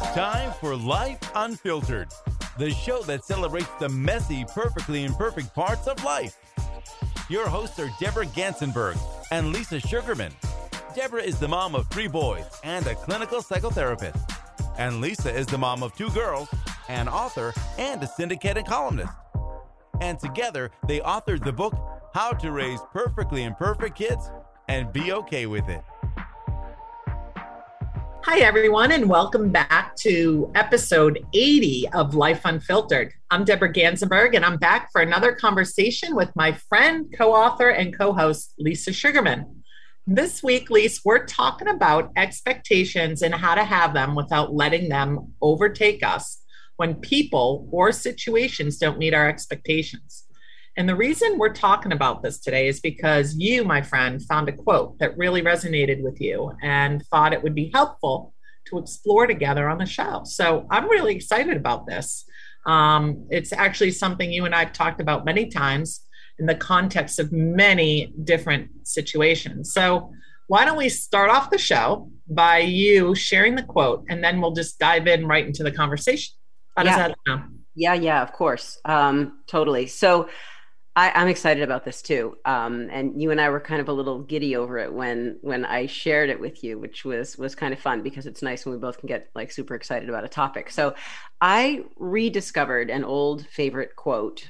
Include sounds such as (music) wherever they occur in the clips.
It's time for Life Unfiltered, the show that celebrates the messy, perfectly imperfect parts of life. Your hosts are Deborah Gansenberg and Lisa Sugarman. Deborah is the mom of three boys and a clinical psychotherapist. And Lisa is the mom of two girls, an author, and a syndicated columnist. And together, they authored the book, How to Raise Perfectly Imperfect Kids and Be Okay with It. Hi, everyone, and welcome back to episode 80 of Life Unfiltered. I'm Deborah Gansenberg, and I'm back for another conversation with my friend, co author, and co host, Lisa Sugarman. This week, Lisa, we're talking about expectations and how to have them without letting them overtake us when people or situations don't meet our expectations. And the reason we're talking about this today is because you, my friend, found a quote that really resonated with you and thought it would be helpful to explore together on the show. So I'm really excited about this. Um, it's actually something you and I've talked about many times in the context of many different situations. So why don't we start off the show by you sharing the quote and then we'll just dive in right into the conversation. How does yeah. that sound? Yeah, yeah, of course. Um, totally. So I, am excited about this too. Um, and you and I were kind of a little giddy over it when when I shared it with you, which was was kind of fun because it's nice when we both can get like super excited about a topic. So I rediscovered an old favorite quote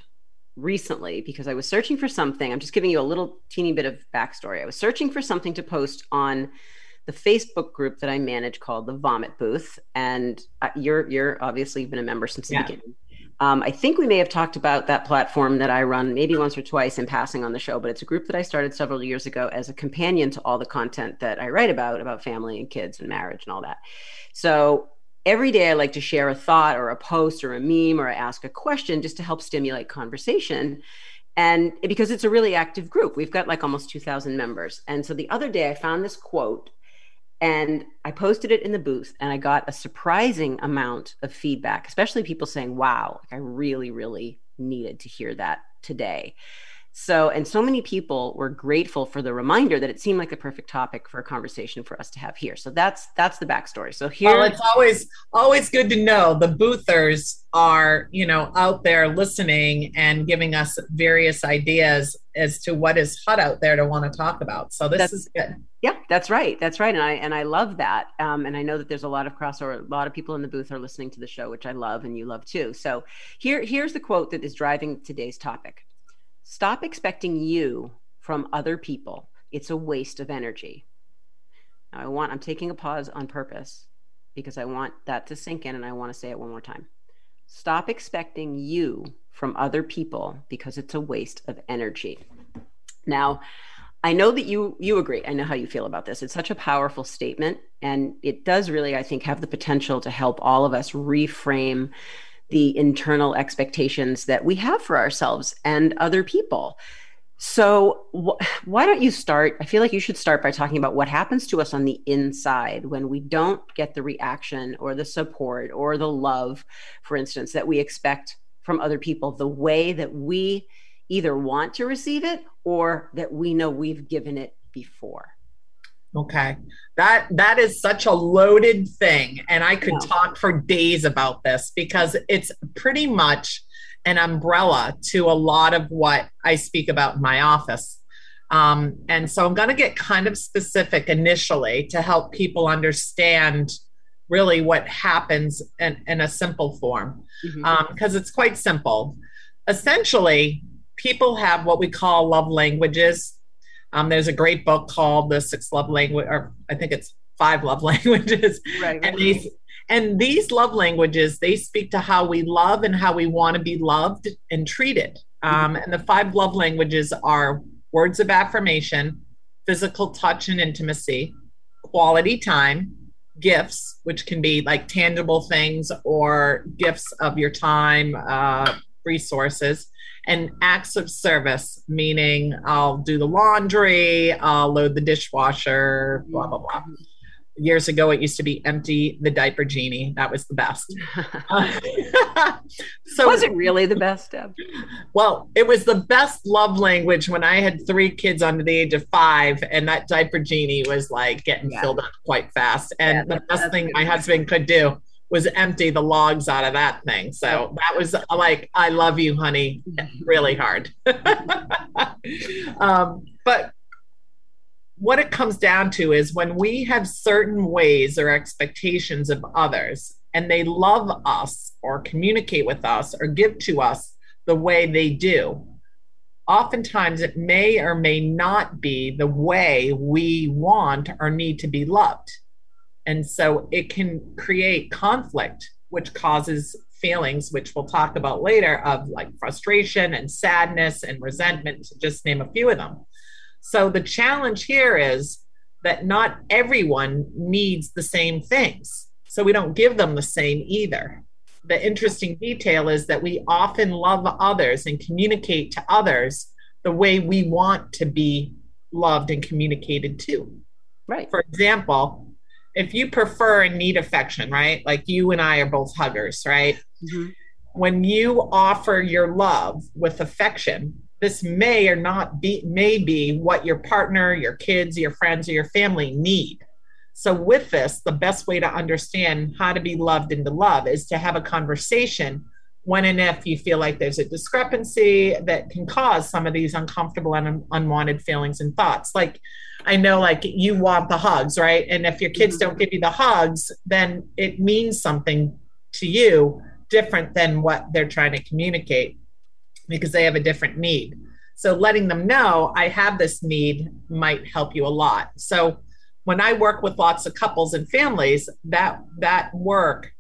recently because I was searching for something. I'm just giving you a little teeny bit of backstory. I was searching for something to post on the Facebook group that I manage called the Vomit Booth, and uh, you're you're obviously been a member since the yeah. beginning. Um, I think we may have talked about that platform that I run maybe once or twice in passing on the show, but it's a group that I started several years ago as a companion to all the content that I write about, about family and kids and marriage and all that. So every day I like to share a thought or a post or a meme or I ask a question just to help stimulate conversation. And because it's a really active group, we've got like almost 2,000 members. And so the other day I found this quote and I posted it in the booth and I got a surprising amount of feedback, especially people saying, wow, I really, really needed to hear that today. So, and so many people were grateful for the reminder that it seemed like the perfect topic for a conversation for us to have here. So that's that's the backstory. So here, well, it's always always good to know the boothers are you know out there listening and giving us various ideas as to what is hot out there to want to talk about. So this is good. Yeah, that's right. That's right. And I and I love that. Um, and I know that there's a lot of crossover. A lot of people in the booth are listening to the show, which I love, and you love too. So here here's the quote that is driving today's topic. Stop expecting you from other people. It's a waste of energy. Now, I want, I'm taking a pause on purpose because I want that to sink in and I want to say it one more time. Stop expecting you from other people because it's a waste of energy. Now, I know that you you agree. I know how you feel about this. It's such a powerful statement and it does really I think have the potential to help all of us reframe the internal expectations that we have for ourselves and other people. So, wh- why don't you start? I feel like you should start by talking about what happens to us on the inside when we don't get the reaction or the support or the love, for instance, that we expect from other people, the way that we either want to receive it or that we know we've given it before. Okay. That that is such a loaded thing and I could yeah. talk for days about this because it's pretty much an umbrella to a lot of what I speak about in my office. Um, and so I'm going to get kind of specific initially to help people understand really what happens in, in a simple form because mm-hmm. um, it's quite simple. Essentially, people have what we call love languages um, there's a great book called The Six Love Language, or I think it's Five Love (laughs) Languages. Right. And these and these love languages they speak to how we love and how we want to be loved and treated. Um, and the five love languages are words of affirmation, physical touch and intimacy, quality time, gifts, which can be like tangible things or gifts of your time, uh, resources, and acts of service, meaning I'll do the laundry, I'll load the dishwasher, blah, blah, blah. Years ago, it used to be empty the diaper genie. That was the best. (laughs) so was it really the best, Deb? Well, it was the best love language when I had three kids under the age of five, and that diaper genie was like getting yeah. filled up quite fast. And yeah, the best thing my husband could do was empty the logs out of that thing. So that was like, I love you, honey, really hard. (laughs) um, but what it comes down to is when we have certain ways or expectations of others and they love us or communicate with us or give to us the way they do, oftentimes it may or may not be the way we want or need to be loved. And so it can create conflict, which causes feelings, which we'll talk about later, of like frustration and sadness and resentment, to just name a few of them. So the challenge here is that not everyone needs the same things. So we don't give them the same either. The interesting detail is that we often love others and communicate to others the way we want to be loved and communicated to. Right. For example, if you prefer and need affection, right? Like you and I are both huggers, right? Mm-hmm. When you offer your love with affection, this may or not be may be what your partner, your kids, your friends, or your family need. So with this, the best way to understand how to be loved and to love is to have a conversation when and if you feel like there's a discrepancy that can cause some of these uncomfortable and un- unwanted feelings and thoughts. Like I know like you want the hugs, right? And if your kids mm-hmm. don't give you the hugs, then it means something to you different than what they're trying to communicate because they have a different need. So letting them know I have this need might help you a lot. So when I work with lots of couples and families, that that work,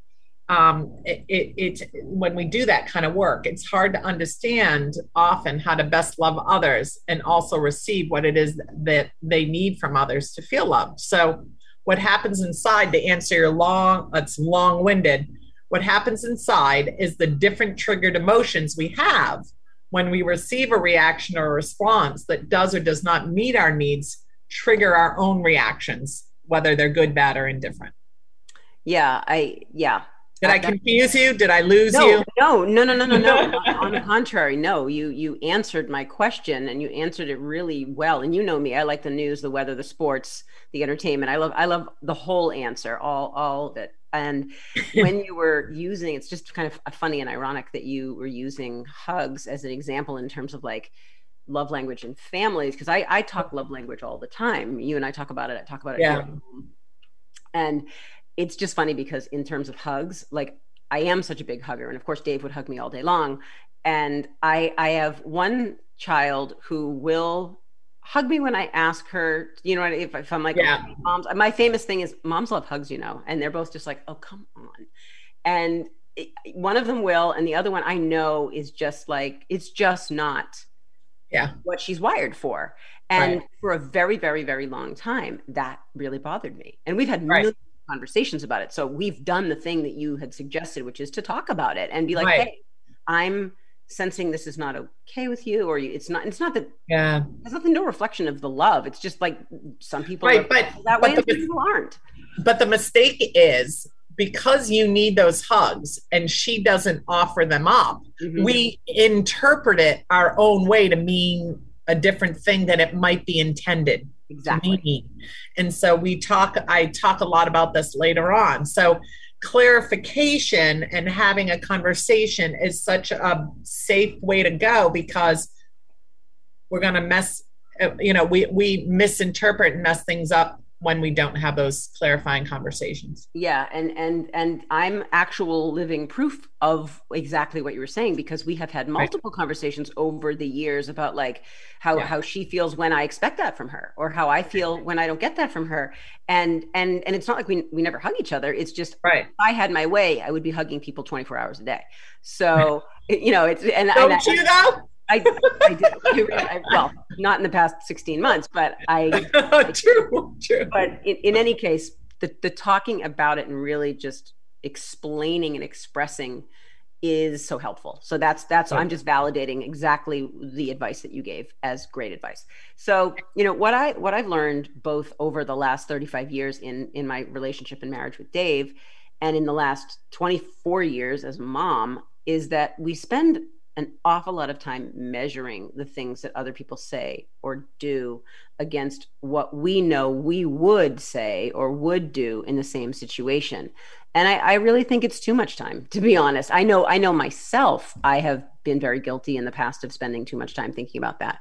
um, it, it, when we do that kind of work, it's hard to understand often how to best love others and also receive what it is that they need from others to feel loved. So what happens inside to answer your long, it's long-winded. What happens inside is the different triggered emotions we have when we receive a reaction or a response that does or does not meet our needs, trigger our own reactions, whether they're good, bad, or indifferent. Yeah, I, yeah. Did I confuse you? Did I lose no, you? No, no, no, no, no, no. (laughs) on, the contrary, no. You you answered my question and you answered it really well. And you know me, I like the news, the weather, the sports, the entertainment. I love I love the whole answer, all all of it. And (laughs) when you were using, it's just kind of funny and ironic that you were using hugs as an example in terms of like love language and families, because I, I talk love language all the time. You and I talk about it. I talk about it. Yeah. And it's just funny because in terms of hugs, like I am such a big hugger, and of course Dave would hug me all day long. And I I have one child who will hug me when I ask her, you know, if, if I'm like, yeah. Moms, my famous thing is moms love hugs, you know, and they're both just like, oh, come on. And it, one of them will, and the other one I know is just like, it's just not yeah. what she's wired for. And right. for a very, very, very long time, that really bothered me. And we've had right. Conversations about it. So we've done the thing that you had suggested, which is to talk about it and be like, right. hey, I'm sensing this is not okay with you or it's not it's not that yeah there's nothing no reflection of the love it's just like some people right but that way but the, people aren't but the mistake is because you need those hugs and she doesn't offer them up mm-hmm. we interpret it our own way to mean a different thing than it might be intended exactly. And so we talk i talk a lot about this later on. So clarification and having a conversation is such a safe way to go because we're going to mess you know we we misinterpret and mess things up when we don't have those clarifying conversations. Yeah and and and i'm actual living proof of exactly what you were saying because we have had multiple right. conversations over the years about like how yeah. how she feels when i expect that from her or how i feel when i don't get that from her. And and and it's not like we we never hug each other. It's just right. i had my way i would be hugging people 24 hours a day. So you know it's and, don't and you though I, I did. I, well, not in the past 16 months, but I. (laughs) Oh, true, true. But in, in any case, the, the talking about it and really just explaining and expressing is so helpful. So that's that's I'm just validating exactly the advice that you gave as great advice. So, you know, what I what I've learned both over the last 35 years in in my relationship and marriage with Dave and in the last 24 years as mom is that we spend an awful lot of time measuring the things that other people say or do against what we know we would say or would do in the same situation. And I, I really think it's too much time, to be honest. I know, I know myself, I have been very guilty in the past of spending too much time thinking about that.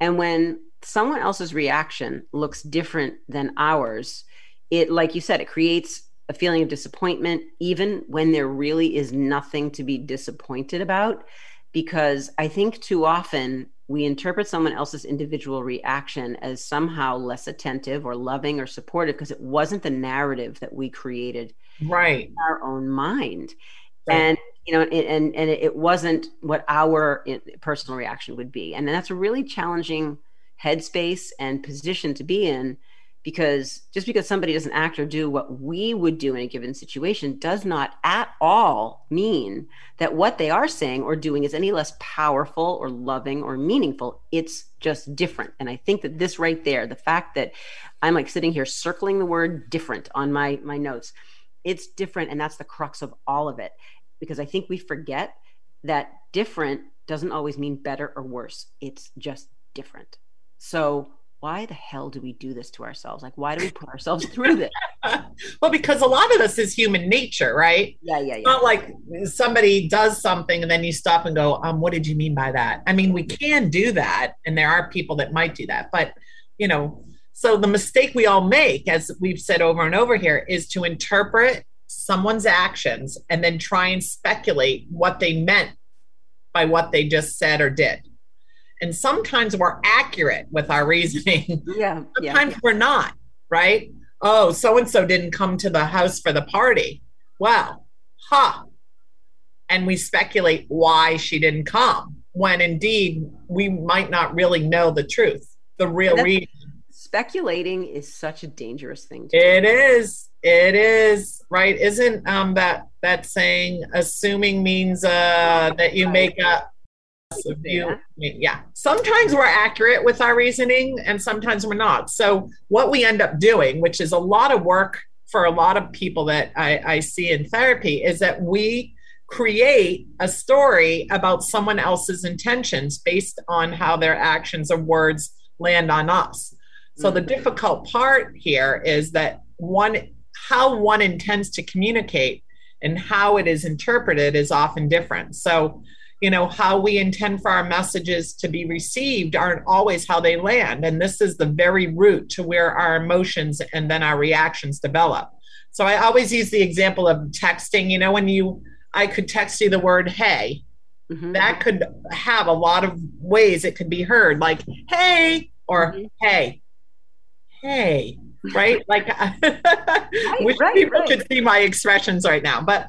And when someone else's reaction looks different than ours, it, like you said, it creates a feeling of disappointment, even when there really is nothing to be disappointed about. Because I think too often we interpret someone else's individual reaction as somehow less attentive or loving or supportive because it wasn't the narrative that we created right in our own mind. Right. And you know, and and it wasn't what our personal reaction would be, and that's a really challenging headspace and position to be in because just because somebody doesn't act or do what we would do in a given situation does not at all mean that what they are saying or doing is any less powerful or loving or meaningful. It's just different. And i think that this right there the fact that i'm like sitting here circling the word different on my my notes it's different and that's the crux of all of it. Because i think we forget that different doesn't always mean better or worse. It's just different. So why the hell do we do this to ourselves? Like, why do we put ourselves (laughs) through this? (laughs) well, because a lot of this is human nature, right? Yeah, yeah, yeah. It's not like somebody does something and then you stop and go, um, what did you mean by that? I mean, we can do that, and there are people that might do that, but you know, so the mistake we all make, as we've said over and over here, is to interpret someone's actions and then try and speculate what they meant by what they just said or did and sometimes we're accurate with our reasoning. (laughs) Yeah. sometimes yeah. we're not, right? Oh, so and so didn't come to the house for the party. Well, huh. And we speculate why she didn't come when indeed we might not really know the truth, the real reason. Speculating is such a dangerous thing. it do. is. It is right. Isn't um that that saying assuming means uh that you make a you, yeah. Sometimes we're accurate with our reasoning and sometimes we're not. So, what we end up doing, which is a lot of work for a lot of people that I, I see in therapy, is that we create a story about someone else's intentions based on how their actions or words land on us. So, the mm-hmm. difficult part here is that one, how one intends to communicate and how it is interpreted is often different. So, you know how we intend for our messages to be received aren't always how they land. And this is the very root to where our emotions and then our reactions develop. So i always use the example of texting. You know when you i could text you the word hey. Mm-hmm. that could have a lot of ways it could be heard like hey or mm-hmm. hey. Hey right? (laughs) Like, (laughs) right, wish right, people right. could see my expressions right now. But,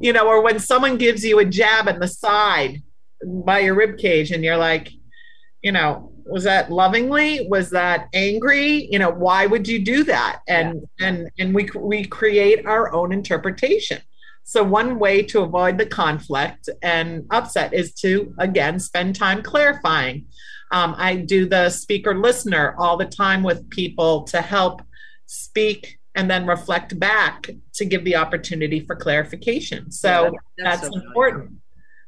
you know, or when someone gives you a jab in the side by your rib cage and you're like, you know, was that lovingly? Was that angry? You know, why would you do that? And yeah. and and we we create our own interpretation. So one way to avoid the conflict and upset is to again spend time clarifying. Um, I do the speaker listener all the time with people to help speak and then reflect back to give the opportunity for clarification. So yeah, that's, that's so important.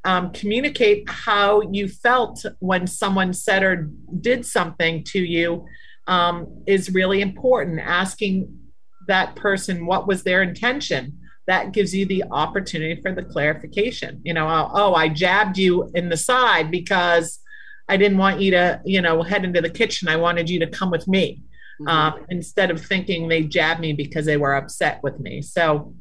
Um, communicate how you felt when someone said or did something to you um, is really important. Asking that person what was their intention that gives you the opportunity for the clarification. You know, oh, oh I jabbed you in the side because I didn't want you to, you know, head into the kitchen. I wanted you to come with me mm-hmm. um, instead of thinking they jabbed me because they were upset with me. So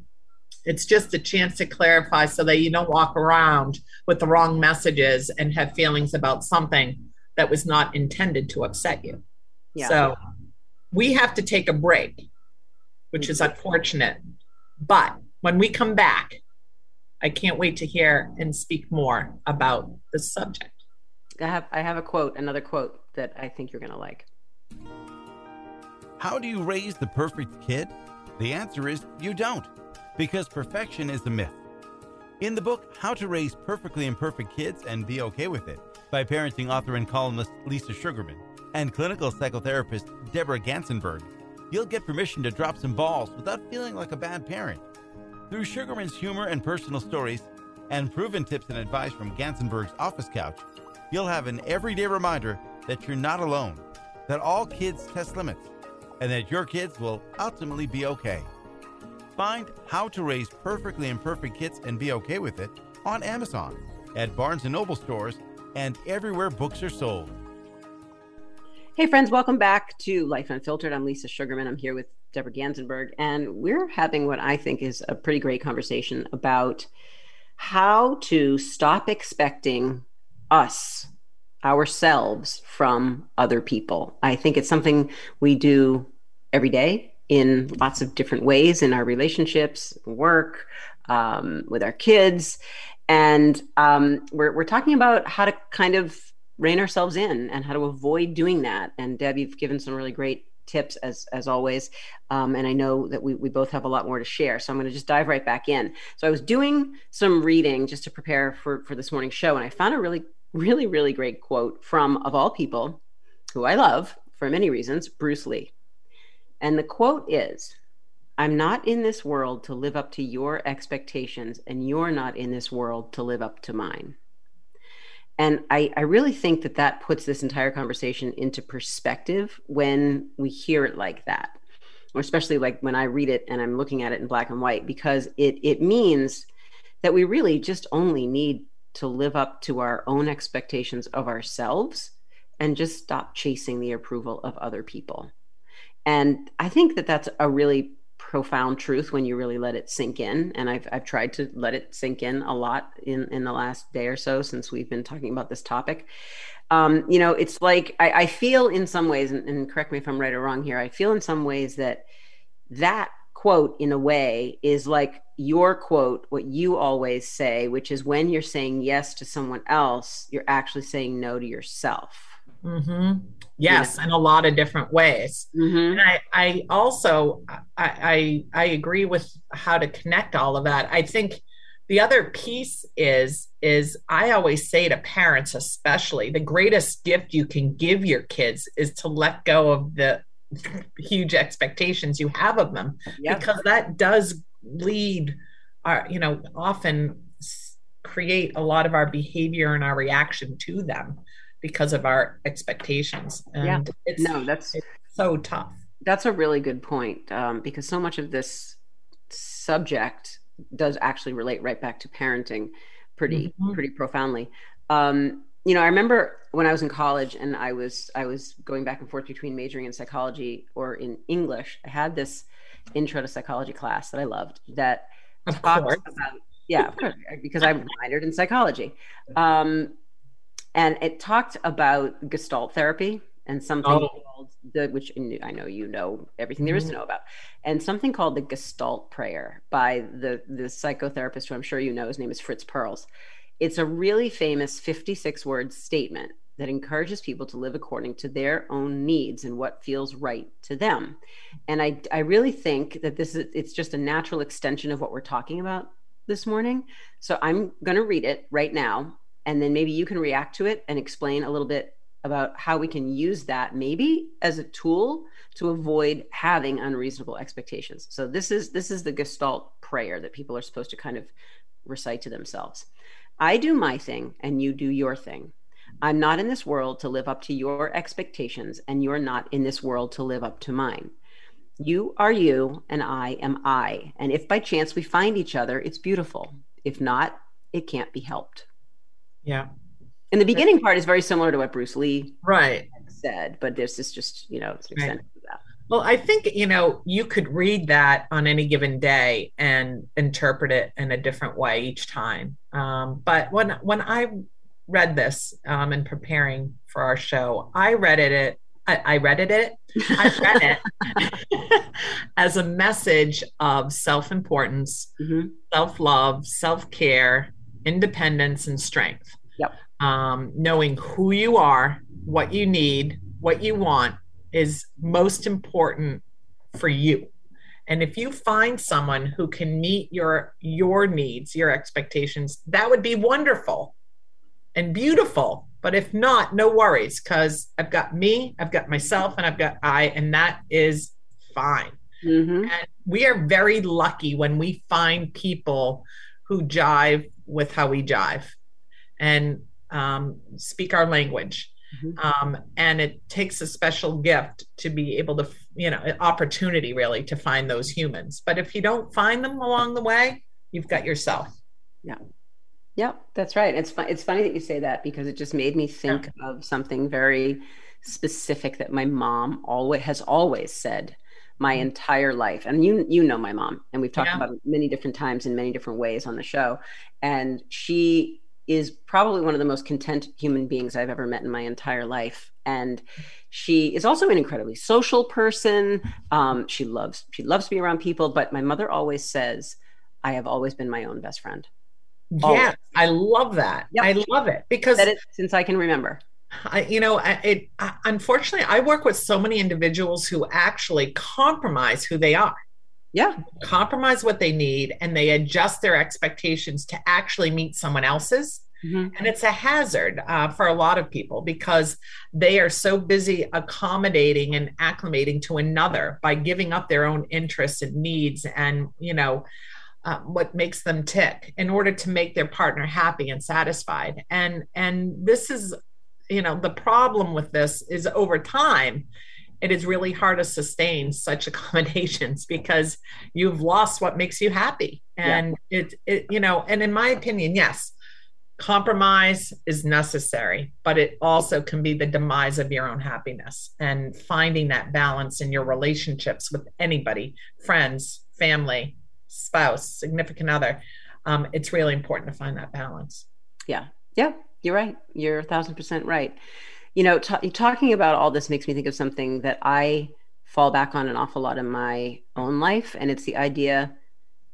it's just a chance to clarify so that you don't walk around with the wrong messages and have feelings about something that was not intended to upset you. Yeah. So we have to take a break, which is mm-hmm. unfortunate. But when we come back, I can't wait to hear and speak more about the subject. I have I have a quote, another quote that I think you're going to like. How do you raise the perfect kid? The answer is you don't, because perfection is a myth. In the book, How to Raise Perfectly Imperfect Kids and Be Okay with It, by parenting author and columnist Lisa Sugarman and clinical psychotherapist Deborah Gansenberg, you'll get permission to drop some balls without feeling like a bad parent. Through Sugarman's humor and personal stories, and proven tips and advice from Gansenberg's office couch, you'll have an everyday reminder that you're not alone, that all kids test limits and that your kids will ultimately be okay. Find How to Raise Perfectly Imperfect Kids and Be Okay with It on Amazon, at Barnes & Noble stores, and everywhere books are sold. Hey, friends, welcome back to Life Unfiltered. I'm Lisa Sugarman. I'm here with Deborah Gansenberg, and we're having what I think is a pretty great conversation about how to stop expecting us, ourselves, from other people. I think it's something we do every day in lots of different ways in our relationships, work, um, with our kids. And um, we're, we're talking about how to kind of rein ourselves in and how to avoid doing that. And Deb, you've given some really great tips as as always. Um, and I know that we, we both have a lot more to share. So I'm going to just dive right back in. So I was doing some reading just to prepare for, for this morning's show. And I found a really, really, really great quote from, of all people, who I love for many reasons, Bruce Lee. And the quote is I'm not in this world to live up to your expectations, and you're not in this world to live up to mine. And I, I really think that that puts this entire conversation into perspective when we hear it like that, or especially like when I read it and I'm looking at it in black and white, because it, it means that we really just only need to live up to our own expectations of ourselves and just stop chasing the approval of other people. And I think that that's a really profound truth when you really let it sink in. And I've, I've tried to let it sink in a lot in, in the last day or so since we've been talking about this topic. Um, you know, it's like I, I feel in some ways, and, and correct me if I'm right or wrong here, I feel in some ways that that quote, in a way, is like your quote, what you always say, which is when you're saying yes to someone else, you're actually saying no to yourself. Mm-hmm. Yes, in a lot of different ways. Mm-hmm. And I, I also I, I I agree with how to connect all of that. I think the other piece is is I always say to parents especially the greatest gift you can give your kids is to let go of the (laughs) huge expectations you have of them yep. because that does lead our you know often create a lot of our behavior and our reaction to them because of our expectations. And yeah. it's, no, that's it's so tough. That's a really good point um, because so much of this subject does actually relate right back to parenting pretty mm-hmm. pretty profoundly. Um, you know, I remember when I was in college and I was I was going back and forth between majoring in psychology or in English. I had this intro to psychology class that I loved that of talked course. about yeah, of course, because I'm minored in psychology. Um, and it talked about Gestalt therapy and something oh. called the which I know you know everything there is to mm-hmm. know about, and something called the Gestalt prayer by the the psychotherapist who I'm sure you know. His name is Fritz Perls. It's a really famous 56 word statement that encourages people to live according to their own needs and what feels right to them. And I, I really think that this is it's just a natural extension of what we're talking about this morning. So I'm going to read it right now and then maybe you can react to it and explain a little bit about how we can use that maybe as a tool to avoid having unreasonable expectations. So this is this is the gestalt prayer that people are supposed to kind of recite to themselves. I do my thing and you do your thing. I'm not in this world to live up to your expectations and you're not in this world to live up to mine. You are you and i am i. And if by chance we find each other it's beautiful. If not it can't be helped yeah. And the beginning part is very similar to what Bruce Lee right said, but this is just, you know, right. Well, I think, you know, you could read that on any given day and interpret it in a different way each time. Um, but when when I read this um, in preparing for our show, I read it, I, I read it, I read it (laughs) as a message of self importance, mm-hmm. self love, self care, independence and strength. Yep. Um, knowing who you are, what you need, what you want is most important for you. And if you find someone who can meet your your needs, your expectations, that would be wonderful and beautiful. But if not, no worries, because I've got me, I've got myself, and I've got I, and that is fine. Mm-hmm. And we are very lucky when we find people who jive with how we jive and um, speak our language. Mm-hmm. Um, and it takes a special gift to be able to, you know, an opportunity really to find those humans. But if you don't find them along the way, you've got yourself. Yeah. Yeah, that's right. It's fun. It's funny that you say that because it just made me think yeah. of something very specific that my mom always has always said my mm-hmm. entire life. And you you know my mom, and we've talked yeah. about it many different times in many different ways on the show. And she is probably one of the most content human beings I've ever met in my entire life. And she is also an incredibly social person. (laughs) Um, she loves she loves to be around people. But my mother always says, "I have always been my own best friend." Yeah, I love that. Yep. I love it because since I can remember. I, you know, it unfortunately I work with so many individuals who actually compromise who they are. Yeah. Compromise what they need and they adjust their expectations to actually meet someone else's. Mm-hmm. And it's a hazard uh, for a lot of people because they are so busy accommodating and acclimating to another by giving up their own interests and needs and, you know, uh, what makes them tick in order to make their partner happy and satisfied. And and this is, you know, the problem with this is over time it is really hard to sustain such (laughs) accommodations because you've lost what makes you happy. And yeah. it, it you know and in my opinion yes compromise is necessary but it also can be the demise of your own happiness and finding that balance in your relationships with anybody friends family spouse significant other. Um, it's really important to find that balance. Yeah. Yeah you're right you're a thousand percent right you know, t- talking about all this makes me think of something that I fall back on an awful lot in my own life, and it's the idea,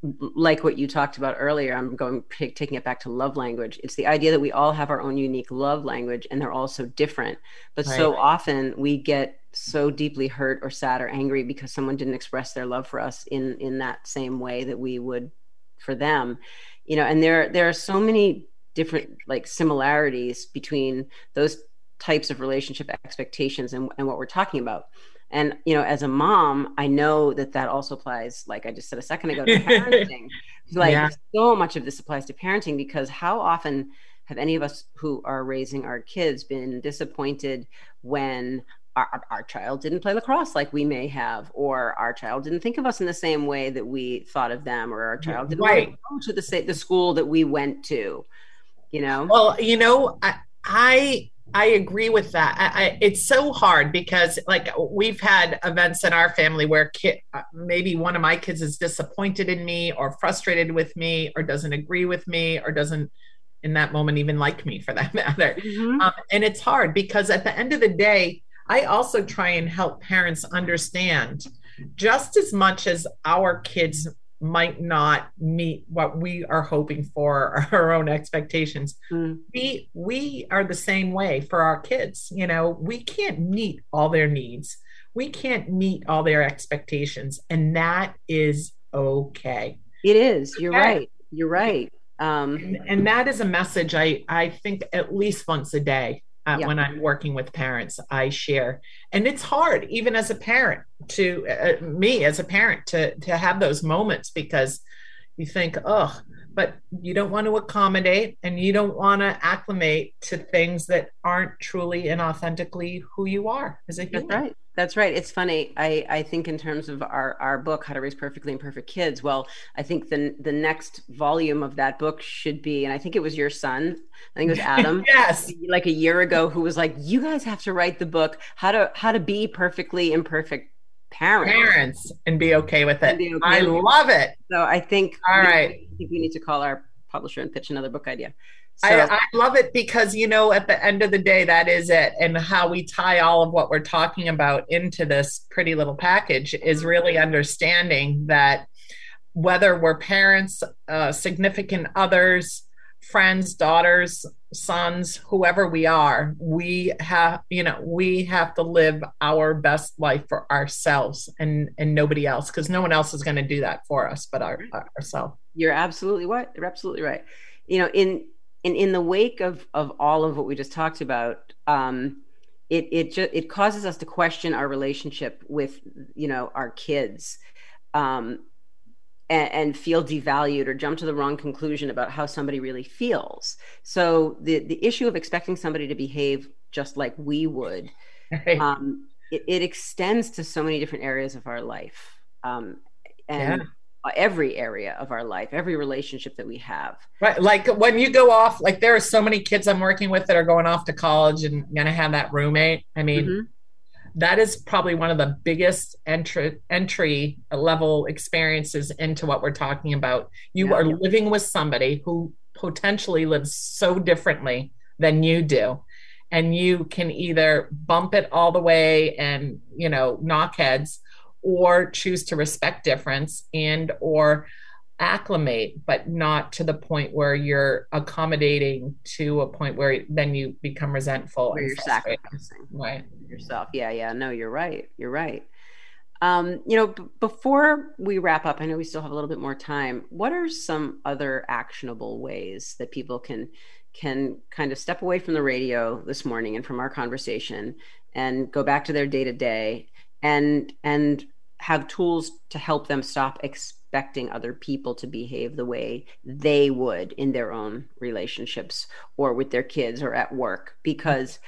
like what you talked about earlier. I'm going taking it back to love language. It's the idea that we all have our own unique love language, and they're all so different. But right. so often we get so deeply hurt or sad or angry because someone didn't express their love for us in in that same way that we would for them. You know, and there there are so many different like similarities between those types of relationship expectations and, and what we're talking about and you know as a mom i know that that also applies like i just said a second ago to (laughs) parenting like yeah. so much of this applies to parenting because how often have any of us who are raising our kids been disappointed when our, our, child didn't play lacrosse like we may have, or our child didn't think of us in the same way that we thought of them, or our child didn't right. go to the the school that we went to. You know. Well, you know, I, I I agree with that. I, I, it's so hard because, like, we've had events in our family where kid, uh, maybe one of my kids is disappointed in me, or frustrated with me, or doesn't agree with me, or doesn't, in that moment, even like me for that (laughs) matter. Mm-hmm. Um, and it's hard because at the end of the day, I also try and help parents understand just as much as our kids might not meet what we are hoping for (laughs) our own expectations. Mm. we we are the same way for our kids you know? We can't meet all their needs. We can't meet all their expectations and that is okay. It is. You're okay. right. You're right. Um and, and that is a message i i think at least once a day uh, yeah. when I'm working with parents, I share, and it's hard even as a parent to uh, me as a parent to to have those moments because you think, oh, but you don't want to accommodate and you don't want to acclimate to things that aren't truly and authentically who you are as a human. That's right. That's right. It's funny. I, I think in terms of our, our book, How to Raise Perfectly Imperfect Kids, well, I think the the next volume of that book should be, and I think it was your son, I think it was Adam, (laughs) yes, like a year ago, who was like, "You guys have to write the book how to how to be perfectly imperfect parents, parents, and be okay with it." Okay I with love it. So I think all right. I think we need to call our publisher and pitch another book idea. So, I, I, love it because you know at the end of the day that is it and how we tie all of what we're talking about into this pretty little package is really understanding that whether we're parents uh, significant others friends daughters sons whoever we are we have you know we have to live our best life for ourselves and and nobody else because no one else is going to do that for us but our, ourselves. You're absolutely right you're absolutely right. You know in in in the wake of of all of what we just talked about um it it just it causes us to question our relationship with you know our kids. Um and, and, feel devalued or jump to the wrong conclusion about how somebody really feels so the the issue of expecting somebody to behave just like we would. (laughs) Right. Um, it, it, extends to so many different areas of our life. Um, and yeah. every area of our life, every relationship that we have. Right. Like when you go off, like there are so many kids I'm working with that are going off to college and going to have that roommate. I mean, mm-hmm that is probably one of the biggest entry entry level experiences into what we're talking about. You yeah. are living with somebody who potentially lives so differently than you do. And you can either bump it all the way and, you know, knock heads or choose to respect difference and or acclimate, but not to the point where you're accommodating to a point where then you become resentful. Where you're sacrificing right. yourself. Yeah, yeah. No, you're right. You're right. Um, you know, b- before we wrap up, I know we still have a little bit more time. What are some other actionable ways that people can can kind of step away from the radio this morning and from our conversation and go back to their day to day and and have tools to help them stop expecting other people to behave the way they would in their own relationships or with their kids or at work because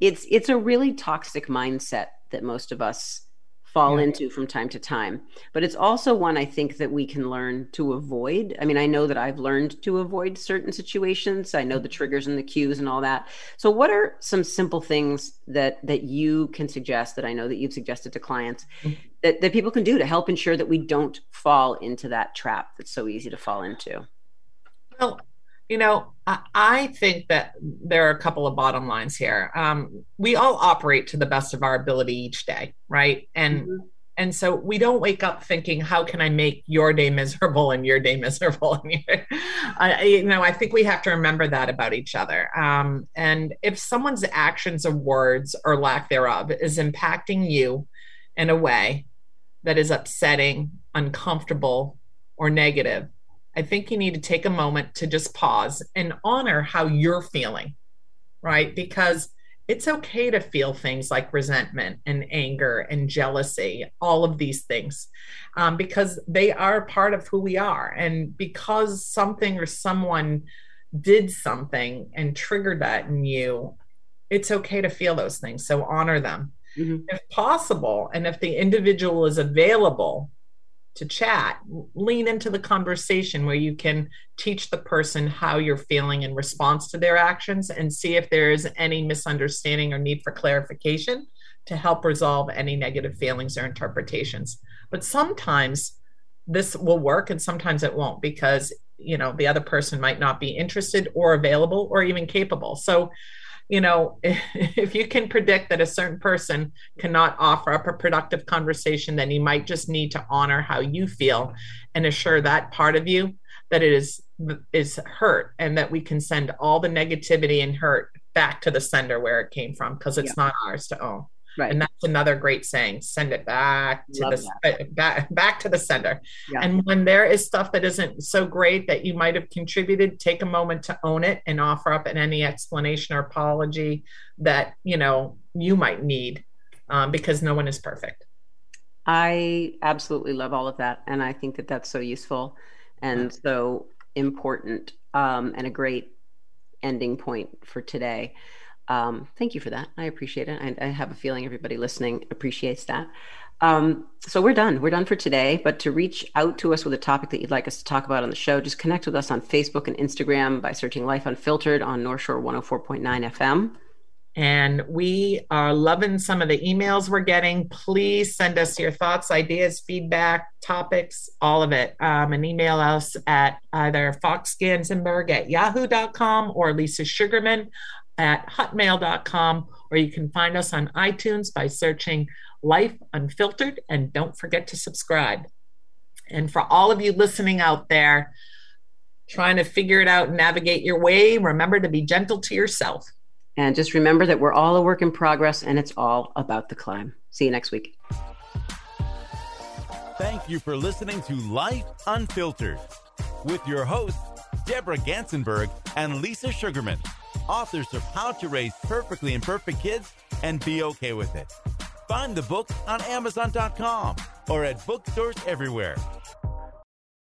it's it's a really toxic mindset that most of us fall yeah. into from time to time. But it's also one I think that we can learn to avoid. I mean, I know that I've learned to avoid certain situations. I know the triggers and the cues and all that. So what are some simple things that that you can suggest that I know that you've suggested to clients mm-hmm. that, that people can do to help ensure that we don't fall into that trap that's so easy to fall into? Well, you know, I think that there are a couple of bottom lines here. Um, we all operate to the best of our ability each day, right? And mm-hmm. and so we don't wake up thinking, "How can I make your day miserable and your day (laughs) miserable?" I, you know, I think we have to remember that about each other. Um, and if someone's actions or words or lack thereof is impacting you in a way that is upsetting, uncomfortable, or negative, I think you need to take a moment to just pause and honor how you're feeling, right? Because it's okay to feel things like resentment and anger and jealousy, all of these things, um, because they are part of who we are. And because something or someone did something and triggered that in you, it's okay to feel those things. So honor them. Mm-hmm. If possible, and if the individual is available, to chat lean into the conversation where you can teach the person how you're feeling in response to their actions and see if there is any misunderstanding or need for clarification to help resolve any negative feelings or interpretations. But sometimes this will work and sometimes it won't because you know the other person might not be interested or available or even capable. So you know, (laughs) if you can predict that a certain person cannot offer up a productive conversation, then you might just need to honor how you feel and assure that part of you that it is is hurt and that we can send all the negativity and hurt back to the sender where it came from because it's yeah. not ours to own. Right. And that's another great saying. Send it back to Love the back, back to the sender. Yeah. And when there is stuff that isn't so great that you might have contributed, take a moment to own it and offer up any explanation or apology that you know you might need, um, because no one is perfect. I absolutely love all of that, and I think that that's so useful and so important, um, and a great ending point for today. Um, thank you for that. I appreciate it. I, I, have a feeling everybody listening appreciates that. Um, so we're done. We're done for today. But to reach out to us with a topic that you'd like us to talk about on the show, just connect with us on Facebook and Instagram by searching Life Unfiltered on North Shore 104.9 FM. And we are loving some of the emails we're getting. Please send us your thoughts, ideas, feedback, topics, all of it. Um, and email us at either foxgansenberg at yahoo.com or Lisa Sugarman at hotmail.com, or you can find us on iTunes by searching Life Unfiltered. And don't forget to subscribe. And for all of you listening out there, trying to figure it out and navigate your way, remember to be gentle to yourself. And just remember that we're all a work in progress and it's all about the climb. See you next week. Thank you for listening to Life Unfiltered with your hosts, Deborah Gansenberg and Lisa Sugarman authors of How to Raise Perfectly Imperfect Kids and Be Okay with It. Find the book on Amazon.com or at bookstores everywhere.